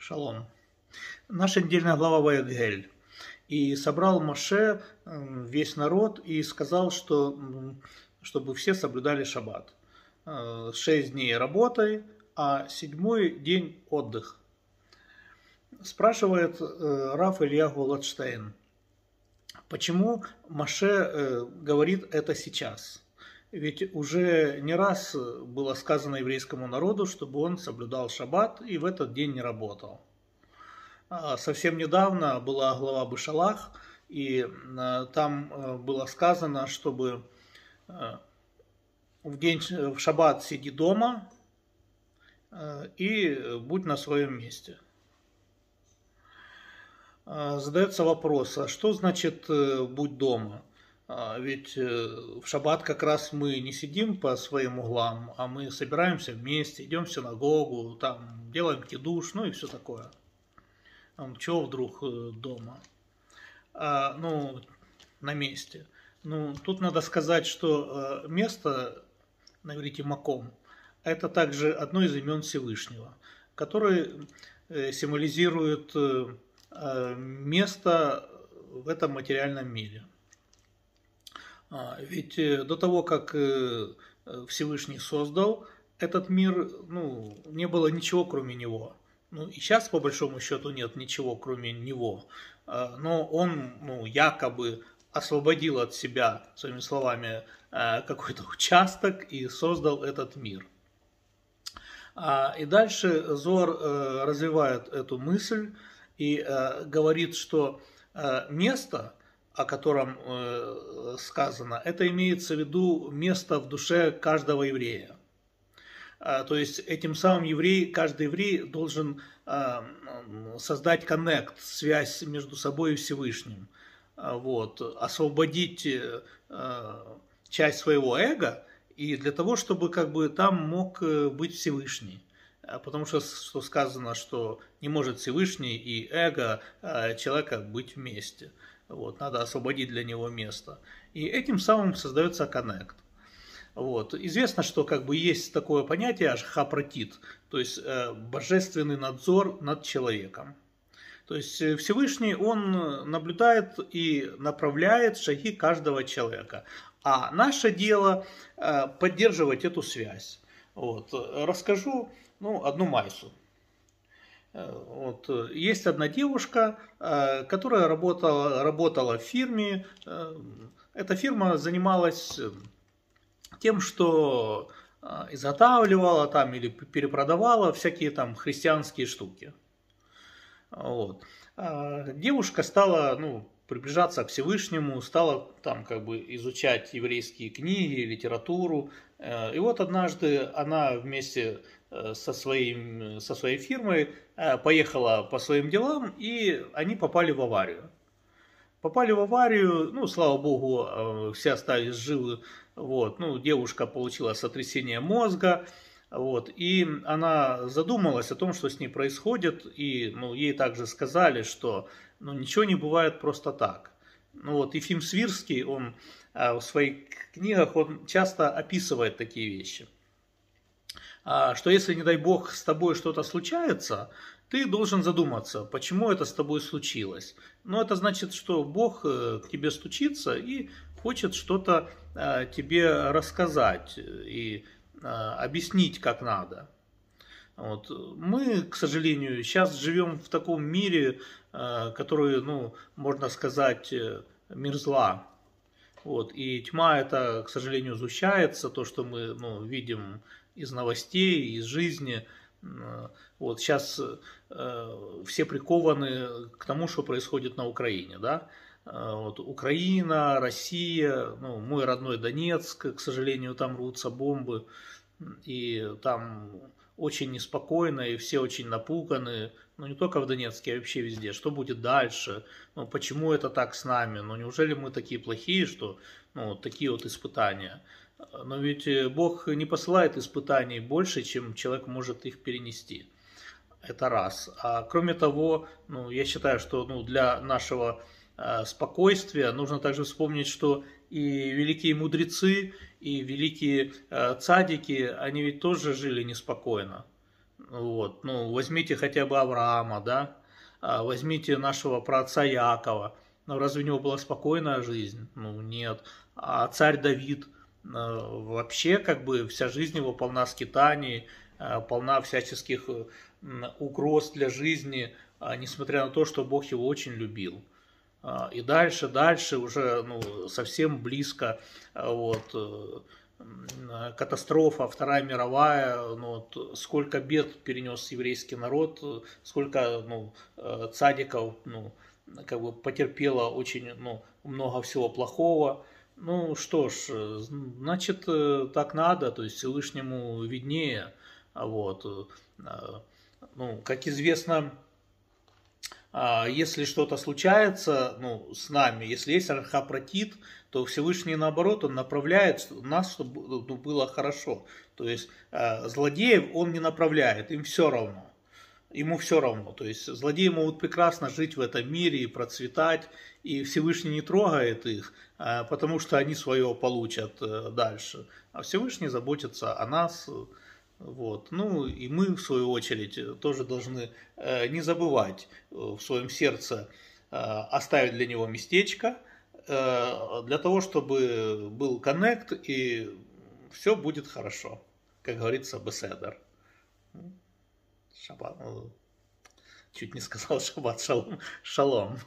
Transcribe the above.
Шалом. Наша недельная глава Ваегель. И собрал Моше э, весь народ и сказал, что, чтобы все соблюдали шаббат. Э, шесть дней работай, а седьмой день отдых. Спрашивает э, Раф Илья Голодштейн, почему Маше говорит это сейчас? Ведь уже не раз было сказано еврейскому народу, чтобы он соблюдал шаббат и в этот день не работал. А, совсем недавно была глава Бышалах, и а, там а, было сказано, чтобы в день в шаббат сиди дома и будь на своем месте. Задается вопрос, а что значит э, будь дома? Ведь э, в шаббат как раз мы не сидим по своим углам, а мы собираемся вместе, идем в синагогу, там делаем кидуш, ну и все такое. Чего вдруг э, дома? А, ну, на месте. Ну, тут надо сказать, что э, место на иврите Маком – это также одно из имен Всевышнего, которое символизирует место в этом материальном мире. А, ведь до того, как Всевышний создал этот мир, ну, не было ничего, кроме него. Ну, и сейчас, по большому счету, нет ничего, кроме него. А, но он, ну, якобы освободил от себя, своими словами, какой-то участок и создал этот мир. А, и дальше Зор э, развивает эту мысль и э, говорит, что э, место, о котором сказано, это имеется в виду место в душе каждого еврея. А, то есть этим самым еврей, каждый еврей должен а, создать коннект, связь между собой и Всевышним. А, вот, освободить э, часть своего эго и для того, чтобы как бы там мог э, быть Всевышний. Потому что, что сказано, что не может Всевышний и эго человека быть вместе. Вот, надо освободить для него место. И этим самым создается коннект. Вот. Известно, что как бы есть такое понятие ашхапротит, то есть э, божественный надзор над человеком. То есть э, Всевышний, он наблюдает и направляет шаги каждого человека. А наше дело э, поддерживать эту связь. Вот. Расскажу ну, одну майсу. Э, вот. Есть одна девушка, э, которая работала, работала в фирме. Эта фирма занималась тем, что изготавливала там или перепродавала всякие там христианские штуки. Вот. А девушка стала ну, приближаться к Всевышнему, стала там как бы изучать еврейские книги, литературу. Э, и вот однажды она вместе э, со, своим, со своей фирмой э, поехала по своим делам, и они попали в аварию. Попали в аварию, ну, слава богу, все остались живы вот, ну, девушка получила сотрясение мозга, вот, и она задумалась о том, что с ней происходит, и ну, ей также сказали, что ну, ничего не бывает просто так. Ну, вот, Ефим Свирский, он в своих книгах он часто описывает такие вещи. А, что если, не дай бог, с тобой что-то случается, ты должен задуматься, почему это с тобой случилось. Но это значит, что Бог э, к тебе стучится и хочет что-то э, тебе рассказать и э, объяснить, как надо. Вот. Мы, к сожалению, сейчас живем в таком мире, который, ну, можно сказать, мир зла. Вот. И тьма это, к сожалению, сгущается, то, что мы ну, видим из новостей, из жизни. Вот сейчас э, все прикованы к тому, что происходит на Украине, да. Э, вот, Украина, Россия, ну, мой родной Донецк, к сожалению, там рвутся бомбы, и там очень неспокойно, и все очень напуганы, ну не только в Донецке, а вообще везде, что будет дальше, ну почему это так с нами, ну неужели мы такие плохие, что, ну такие вот испытания. Но ведь э, Бог не посылает испытаний больше, чем человек может их перенести. Это раз. А кроме того, ну, я считаю, что ну, для нашего Э, спокойствия. Нужно также вспомнить, что и великие мудрецы, и великие э, цадики, они ведь тоже жили неспокойно. Вот, ну, возьмите хотя бы Авраама, да, а, возьмите нашего праотца Якова. Ну, разве у него была спокойная жизнь? Ну, нет. А царь Давид, вообще, как бы, вся жизнь его полна скитаний, полна всяческих угроз для жизни, несмотря на то, что Бог его очень любил. И дальше, дальше уже ну, совсем близко вот, э, катастрофа, Вторая мировая, ну, вот, сколько бед перенес еврейский народ, сколько ну, э, цадиков ну, как бы потерпело очень ну, много всего плохого. Ну что ж, значит, э, так надо, то есть Всевышнему виднее. Вот. Э, ну, как известно, если что-то случается ну, с нами, если есть архапротит, то Всевышний наоборот, он направляет нас, чтобы ну, было хорошо. То есть а, злодеев он не направляет, им все равно. Ему все равно. То есть злодеи могут прекрасно жить в этом мире и процветать, и Всевышний не трогает их, а, потому что они свое получат э, дальше. А Всевышний заботится о нас, вот. Ну и мы, в свою очередь, тоже должны э, не забывать э, в своем сердце э, оставить для него местечко, для того, чтобы был коннект и все будет хорошо, как говорится, беседер. Шаббат, чуть не сказал шаббат шалом. шалом.